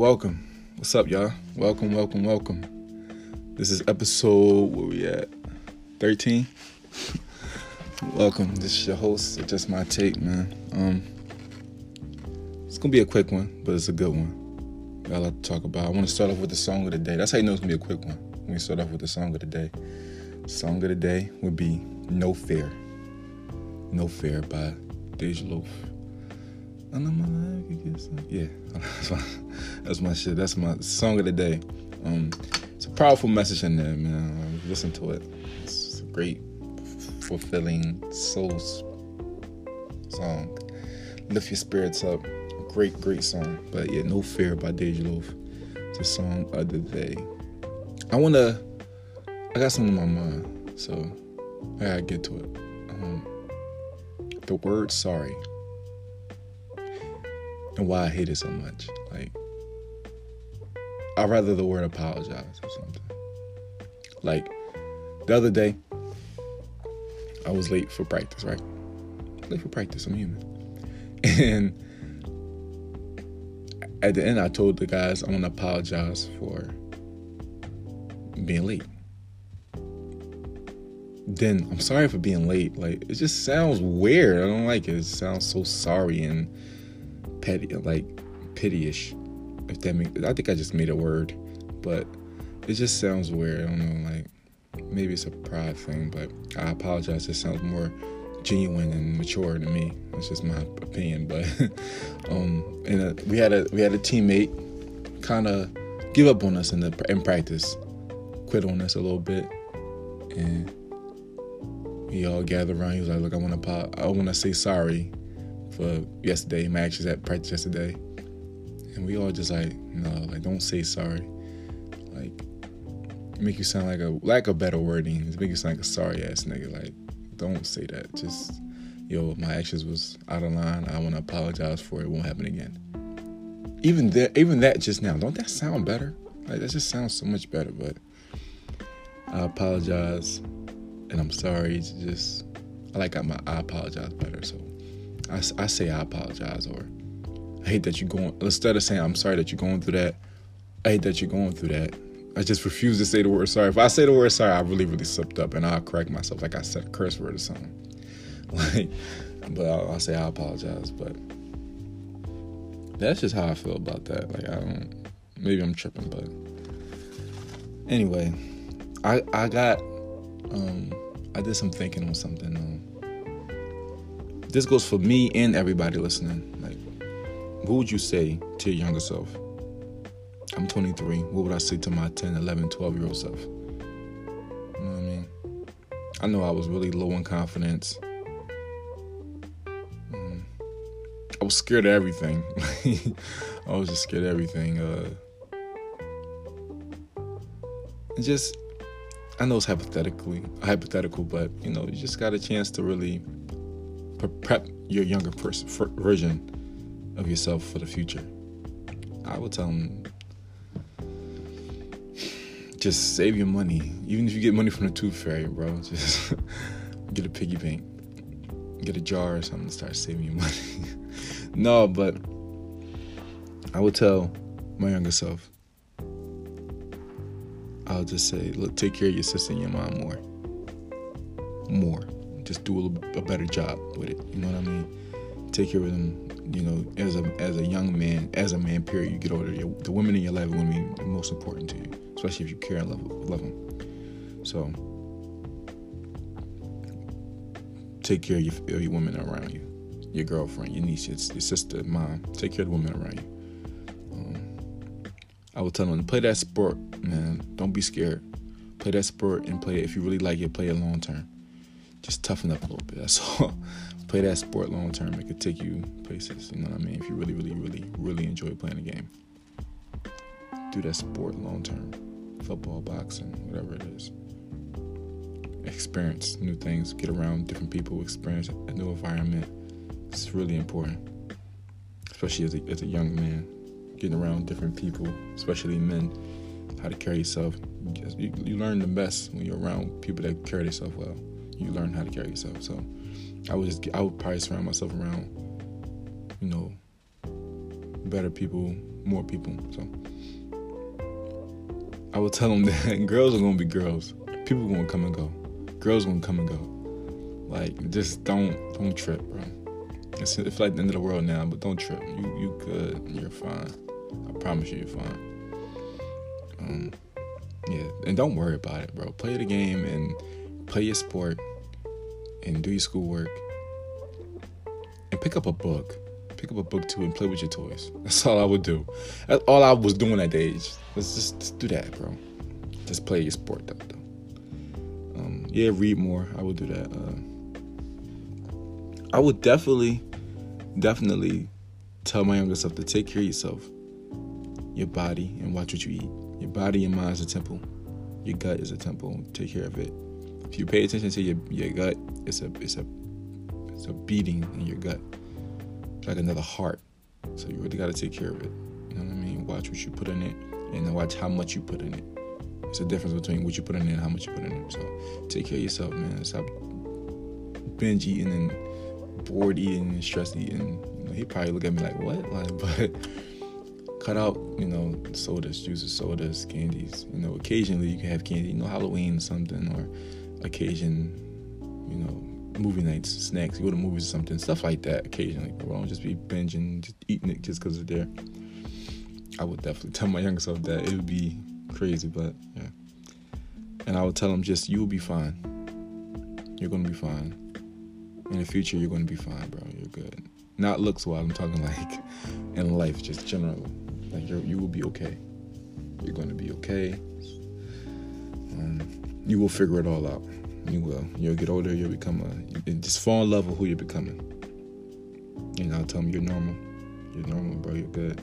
welcome. What's up, y'all? Welcome, welcome, welcome. This is episode where we at 13. welcome. This is your host. It's just my take, man. Um, it's gonna be a quick one, but it's a good one. Got a lot to talk about. I want to start off with the song of the day. That's how you know it's gonna be a quick one. When we start off with the song of the day. Song of the day would be "No Fear." "No Fear" by Dej Loaf. I know my life could get some. Yeah, that's my, that's my shit. That's my song of the day. Um, it's a powerful message in there, man. Listen to it. It's a great, fulfilling soul song. Lift your spirits up. Great, great song. But yeah, No Fear by Dej Loaf. It's a song of the day. I wanna. I got something on my mind, so I gotta get to it. Um, the word sorry and why I hate it so much. Like, I'd rather the word apologize or something. Like, the other day, I was late for practice, right? Late for practice, I'm human. And at the end, I told the guys I'm gonna apologize for being late. Then I'm sorry for being late. Like, it just sounds weird. I don't like it. It sounds so sorry and petty, like pittyish. If that I think I just made a word, but it just sounds weird. I don't know, like maybe it's a pride thing, but I apologize. It sounds more genuine and mature to me. That's just my opinion. But um, and uh, we had a we had a teammate kind of give up on us in the in practice, quit on us a little bit, and we all gathered around. He was like, "Look, I want to pop. I want to say sorry for yesterday, my actions at practice yesterday. And we all just like, no, like don't say sorry. Like make you sound like a lack of better wording. Make you sound like a sorry ass nigga. Like, don't say that. Just yo, my actions was out of line. I wanna apologize for it. it won't happen again. Even that even that just now, don't that sound better? Like that just sounds so much better, but I apologize and I'm sorry. It's just I like my I apologize better, so I, I say I apologize or I hate that you're going, instead of saying I'm sorry that you're going through that, I hate that you're going through that. I just refuse to say the word sorry. If I say the word sorry, I really, really slipped up and I'll correct myself like I said a curse word or something. Like, but I'll, I'll say I apologize. But that's just how I feel about that. Like, I don't, maybe I'm tripping, but anyway, I, I got, um, I did some thinking on something. Um, this goes for me and everybody listening. What would you say to your younger self? I'm 23. What would I say to my 10, 11, 12 year old self? You know what I mean? I know I was really low in confidence. Um, I was scared of everything. I was just scared of everything. Uh, and just, I know it's hypothetically hypothetical, but you know, you just got a chance to really prep your younger person version of yourself for the future. I would tell them just save your money. Even if you get money from the tooth fairy, bro, just get a piggy bank, get a jar or something start saving your money. no, but I would tell my younger self. I'll just say, look, take care of your sister and your mom more. More just do a, a better job with it. You know what I mean? Take care of them. You know, as a as a young man, as a man, period, you get older. The women in your life are going to be most important to you, especially if you care and love, love them. So, take care of your, your women around you, your girlfriend, your niece, your, your sister, mom. Take care of the women around you. Um, I would tell them play that sport, man. Don't be scared. Play that sport and play it. If you really like it, play it long term just toughen up a little bit. That's all. Play that sport long term. It could take you places. You know what I mean? If you really, really, really, really enjoy playing the game, do that sport long term. Football, boxing, whatever it is. Experience new things. Get around different people. Experience a new environment. It's really important, especially as a, as a young man. Getting around different people, especially men. How to carry yourself. You, you learn the best when you're around people that carry themselves well you learn how to carry yourself. So I would just I would probably surround myself around, you know, better people more people. So I would tell them that girls are gonna be girls. People gonna come and go. Girls gonna come and go. Like just don't don't trip, bro. It's, it's like the end of the world now, but don't trip. You you good. You're fine. I promise you, you're fine. Um, yeah, and don't worry about it, bro. Play the game and play your sport and do your schoolwork and pick up a book. Pick up a book too and play with your toys. That's all I would do. That's all I was doing at the age. Let's just, just do that, bro. Just play your sport though. though. Um, yeah, read more. I would do that. Uh, I would definitely, definitely tell my younger self to take care of yourself, your body, and watch what you eat. Your body and mind is a temple. Your gut is a temple. Take care of it. If you pay attention to your, your gut, it's a it's a it's a beating in your gut. It's like another heart. So you really gotta take care of it. You know what I mean? Watch what you put in it and watch how much you put in it. It's a difference between what you put in it and how much you put in it. So take care of yourself, man. Stop binge eating and bored eating and stress eating. You know, he probably look at me like, what? Like, but cut out, you know, sodas, juices, sodas, candies. You know, occasionally you can have candy, you know, Halloween or something, or occasion, you know, movie nights, snacks, you go to movies or something, stuff like that occasionally. But don't just be binging, just eating it just because it's there. I would definitely tell my younger self that it would be crazy, but yeah. And I would tell him just, you will be fine. You're going to be fine. In the future, you're going to be fine, bro. You're good. Not looks wise, I'm talking like in life, just general. Like you you will be okay. You're going to be okay. Um, you will figure it all out. You will. You'll get older. You'll become a. You just fall in love with who you're becoming. And I'll tell them you're normal. You're normal, bro. You're good.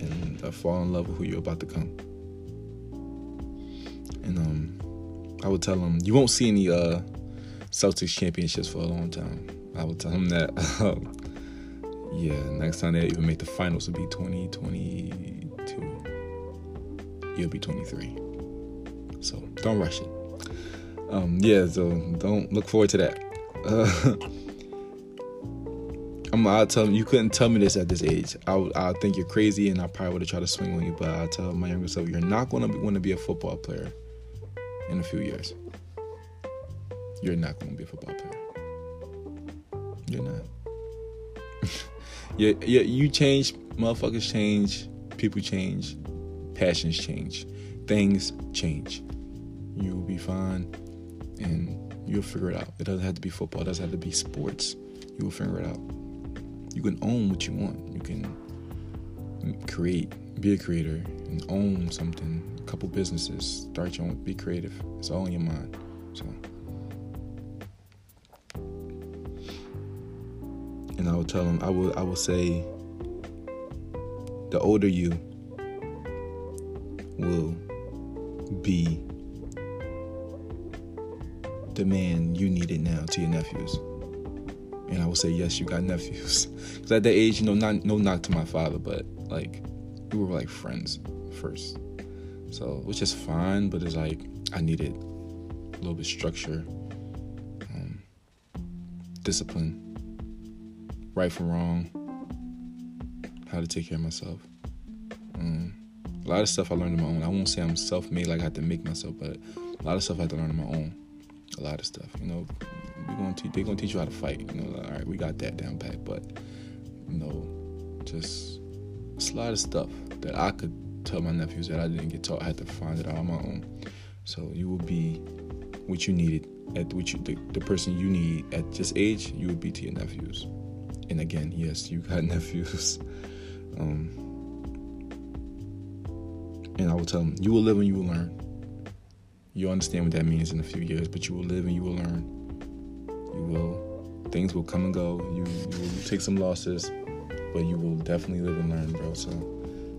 And I fall in love with who you're about to come. And um, I would tell them you won't see any uh Celtics championships for a long time. I would tell them that. yeah, next time they even make the finals will be 2022. You'll be 23. So don't rush it. Um, yeah, so don't look forward to that. Uh, I'm, I'll tell you you couldn't tell me this at this age. I I think you're crazy, and I probably would have tried to swing on you. But I tell my younger self, you're not going to want to be a football player in a few years. You're not going to be a football player. You're not. yeah, yeah. You change. Motherfuckers change. People change. Passions change. Things change. You'll be fine, and you'll figure it out. It doesn't have to be football. It doesn't have to be sports. You will figure it out. You can own what you want. You can create, be a creator, and own something. A couple businesses. Start your own. Be creative. It's all in your mind. So. and I will tell them I will I will say the older you will be the man you needed now to your nephews. And I will say, yes, you got nephews. Because at that age, you know, not no knock to my father, but like we were like friends first. So which is fine, but it's like I needed a little bit structure, um, discipline right from wrong, how to take care of myself. Um, a lot of stuff I learned on my own. I won't say I'm self-made like I had to make myself, but a lot of stuff I had to learn on my own. A lot of stuff, you know. We're gonna. They're gonna teach you how to fight. You know, all right, we got that down pat, but you know, just it's a lot of stuff that I could tell my nephews that I didn't get taught. I had to find it out on my own. So you will be what you needed at which you, the, the person you need at this age. You would be to your nephews and again, yes, you got nephews. Um, and I will tell them, you will live and you will learn. You'll understand what that means in a few years, but you will live and you will learn. You will, things will come and go. You, you will take some losses, but you will definitely live and learn, bro. So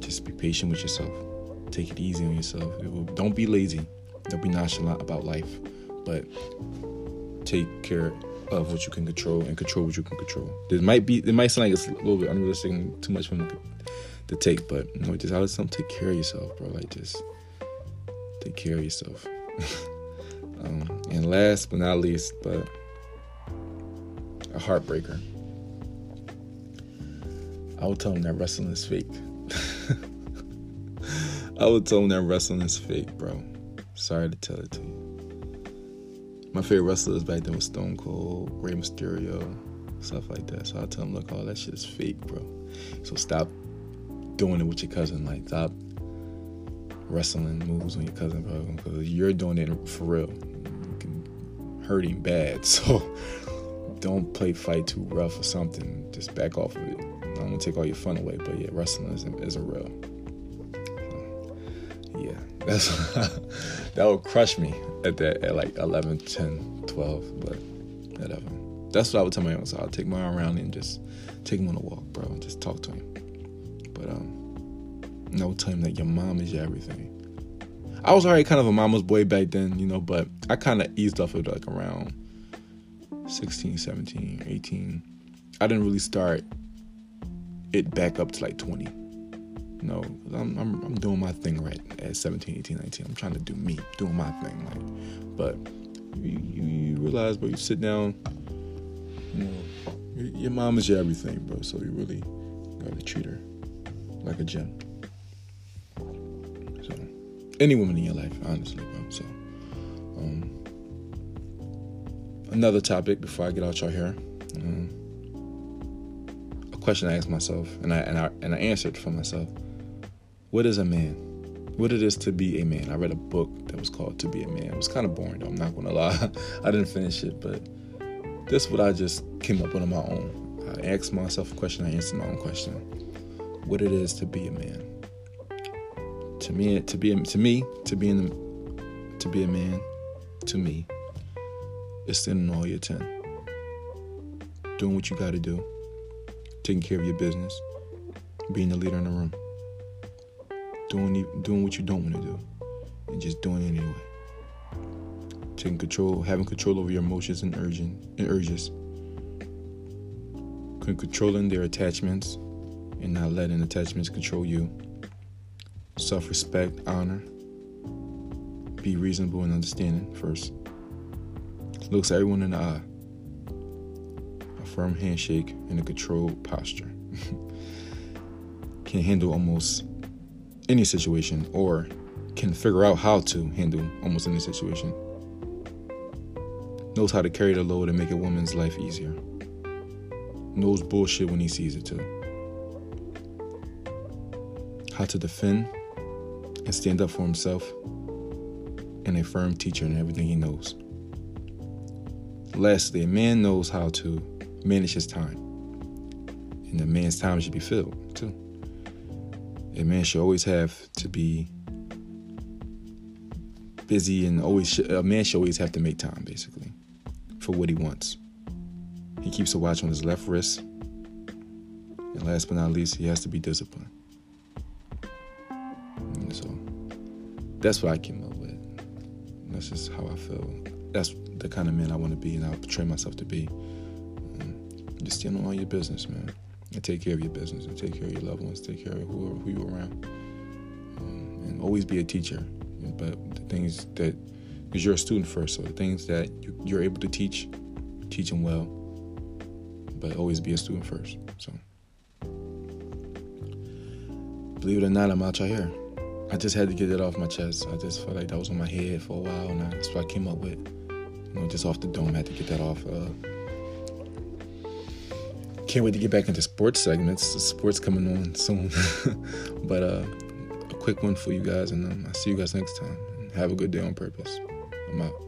just be patient with yourself. Take it easy on yourself. Will, don't be lazy. Don't be nonchalant about life, but take care of what you can control and control what you can control. It might be it might sound like it's a little bit unrealistic and too much for to take, but you know, just how some take care of yourself, bro. Like just take care of yourself. um, and last but not least, but a heartbreaker. I would tell them that wrestling is fake. I would tell them that wrestling is fake, bro. Sorry to tell it to you. My favorite wrestlers back then was Stone Cold, Rey Mysterio, stuff like that. So I tell them, look, all that shit is fake, bro. So stop doing it with your cousin. Like, stop wrestling moves on your cousin, bro, because you're doing it for real. You can hurt him bad. So don't play fight too rough or something. Just back off of it. I don't want to take all your fun away, but yeah, wrestling isn't is a real. yeah, that's that would crush me at that at like 11, 10, 12, but whatever. That's what I would tell my young So I'll take my arm around and just take him on a walk, bro, and just talk to him. But um, and I would tell him that your mom is your everything. I was already kind of a mama's boy back then, you know, but I kind of eased off of like around 16, 17, 18. I didn't really start it back up to like 20. No, I'm, I'm, I'm doing my thing right at 17, 18, 19. I'm trying to do me, doing my thing. Like, but you, you, you realize, bro, you sit down, you know, your, your mom is your everything, bro. So you really gotta treat her like a gem. Any woman in your life, honestly, bro. So, um, another topic before I get out your hair. Um, a question I asked myself, and I and I and I answered for myself. What is a man? What it is to be a man? I read a book that was called To Be a Man. It was kind of boring, though. I'm not gonna lie. I didn't finish it, but this is what I just came up with on my own. I asked myself a question. I answered my own question. What it is to be a man? To me, to be to me, to be in to be a man, to me, is standing all your ten, doing what you got to do, taking care of your business, being the leader in the room, doing doing what you don't want to do, and just doing it anyway. Taking control, having control over your emotions and urging and urges, controlling their attachments, and not letting attachments control you. Self-respect, honor, be reasonable and understanding first. Looks everyone in the eye. A firm handshake and a controlled posture. can handle almost any situation or can figure out how to handle almost any situation. Knows how to carry the load and make a woman's life easier. Knows bullshit when he sees it too. How to defend and stand up for himself and a firm teacher in everything he knows. Lastly, a man knows how to manage his time. And a man's time should be filled too. A man should always have to be busy and always a man should always have to make time basically for what he wants. He keeps a watch on his left wrist. And last but not least, he has to be disciplined. That's what I came up with. That's just how I feel. That's the kind of man I want to be and I portray myself to be. Um, just stand on all your business, man. And take care of your business and take care of your loved ones, take care of whoever who you're around. Um, and always be a teacher. But the things that, because you're a student first, so the things that you're able to teach, teach them well. But always be a student first. So, believe it or not, I'm out here. I just had to get it off my chest. I just felt like that was on my head for a while, and that's what I came up with. You know, just off the dome, I had to get that off. Uh, can't wait to get back into sports segments. The sports coming on soon. but uh, a quick one for you guys, and um, I'll see you guys next time. Have a good day on purpose. I'm out.